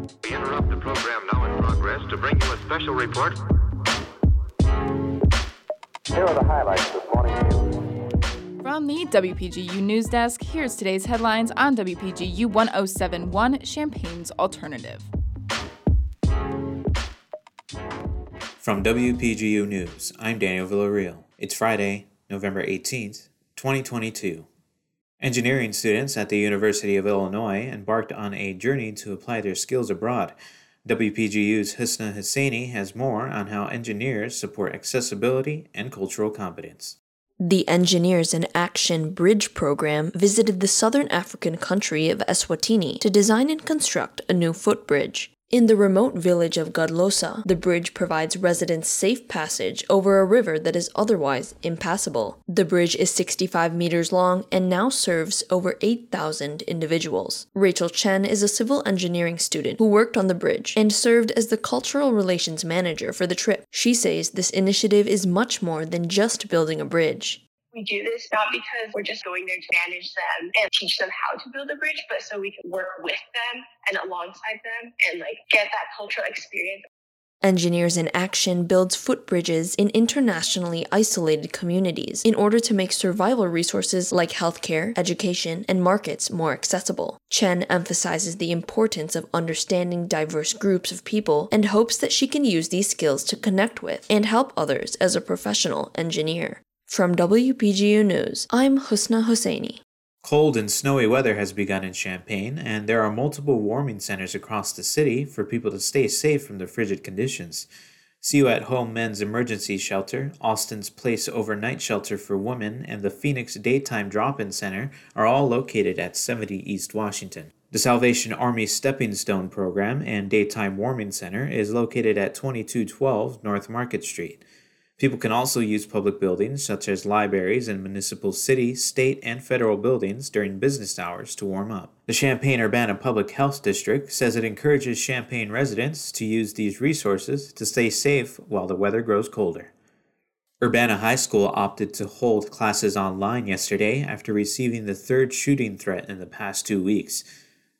We interrupt the program now in progress to bring you a special report. Here are the highlights this morning's news. From the WPGU News Desk, here's today's headlines on WPGU 1071 Champaign's Alternative. From WPGU News, I'm Daniel Villarreal. It's Friday, November 18th, 2022. Engineering students at the University of Illinois embarked on a journey to apply their skills abroad. WPGU's Husna Husseini has more on how engineers support accessibility and cultural competence. The Engineers in Action Bridge program visited the southern African country of Eswatini to design and construct a new footbridge. In the remote village of Godlosa, the bridge provides residents safe passage over a river that is otherwise impassable. The bridge is 65 meters long and now serves over 8,000 individuals. Rachel Chen is a civil engineering student who worked on the bridge and served as the cultural relations manager for the trip. She says this initiative is much more than just building a bridge. We do this not because we're just going there to manage them and teach them how to build a bridge, but so we can work with them and alongside them and like get that cultural experience. Engineers in Action builds footbridges in internationally isolated communities in order to make survival resources like healthcare, education, and markets more accessible. Chen emphasizes the importance of understanding diverse groups of people and hopes that she can use these skills to connect with and help others as a professional engineer. From WPGU News, I'm Husna Hosseini. Cold and snowy weather has begun in Champaign, and there are multiple warming centers across the city for people to stay safe from the frigid conditions. CU at Home Men's Emergency Shelter, Austin's Place Overnight Shelter for Women, and the Phoenix Daytime Drop In Center are all located at 70 East Washington. The Salvation Army Stepping Stone Program and Daytime Warming Center is located at 2212 North Market Street. People can also use public buildings such as libraries and municipal city, state, and federal buildings during business hours to warm up. The Champaign Urbana Public Health District says it encourages Champaign residents to use these resources to stay safe while the weather grows colder. Urbana High School opted to hold classes online yesterday after receiving the third shooting threat in the past two weeks.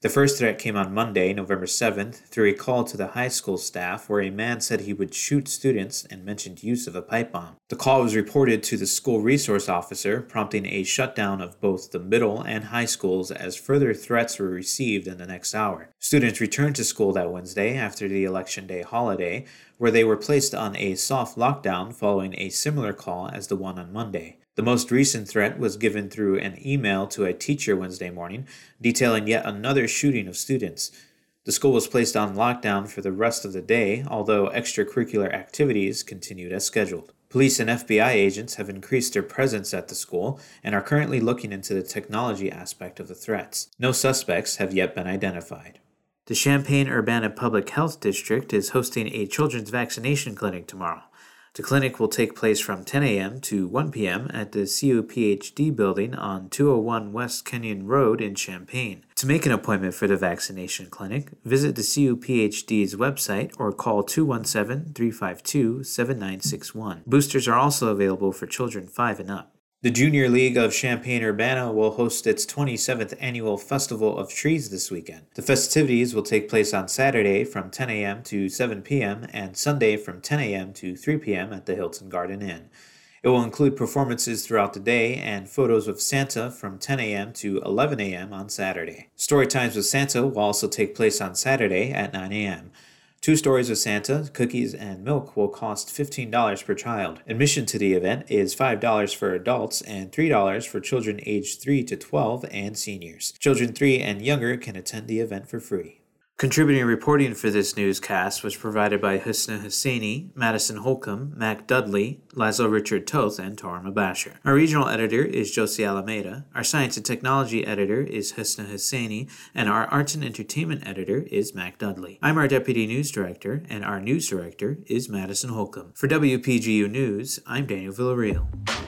The first threat came on Monday, November 7th, through a call to the high school staff where a man said he would shoot students and mentioned use of a pipe bomb. The call was reported to the school resource officer, prompting a shutdown of both the middle and high schools as further threats were received in the next hour. Students returned to school that Wednesday after the Election Day holiday, where they were placed on a soft lockdown following a similar call as the one on Monday. The most recent threat was given through an email to a teacher Wednesday morning, detailing yet another shooting of students. The school was placed on lockdown for the rest of the day, although extracurricular activities continued as scheduled. Police and FBI agents have increased their presence at the school and are currently looking into the technology aspect of the threats. No suspects have yet been identified. The Champaign Urbana Public Health District is hosting a children's vaccination clinic tomorrow. The clinic will take place from 10 a.m. to 1 p.m. at the CUPHD building on 201 West Kenyon Road in Champaign. To make an appointment for the vaccination clinic, visit the CUPHD's website or call 217 352 7961. Boosters are also available for children 5 and up. The Junior League of Champaign Urbana will host its 27th annual Festival of Trees this weekend. The festivities will take place on Saturday from 10 a.m. to 7 p.m. and Sunday from 10 a.m. to 3 p.m. at the Hilton Garden Inn. It will include performances throughout the day and photos of Santa from 10 a.m. to 11 a.m. on Saturday. Story times with Santa will also take place on Saturday at 9 a.m. Two stories of Santa, cookies, and milk will cost $15 per child. Admission to the event is $5 for adults and $3 for children aged 3 to 12 and seniors. Children 3 and younger can attend the event for free. Contributing reporting for this newscast was provided by Husna Husseini, Madison Holcomb, Mac Dudley, Laszlo Richard Toth, and Tarma Basher. Our regional editor is Josie Alameda. Our science and technology editor is Husna Husseini, and our arts and entertainment editor is Mac Dudley. I'm our deputy news director, and our news director is Madison Holcomb. For WPGU News, I'm Daniel Villarreal.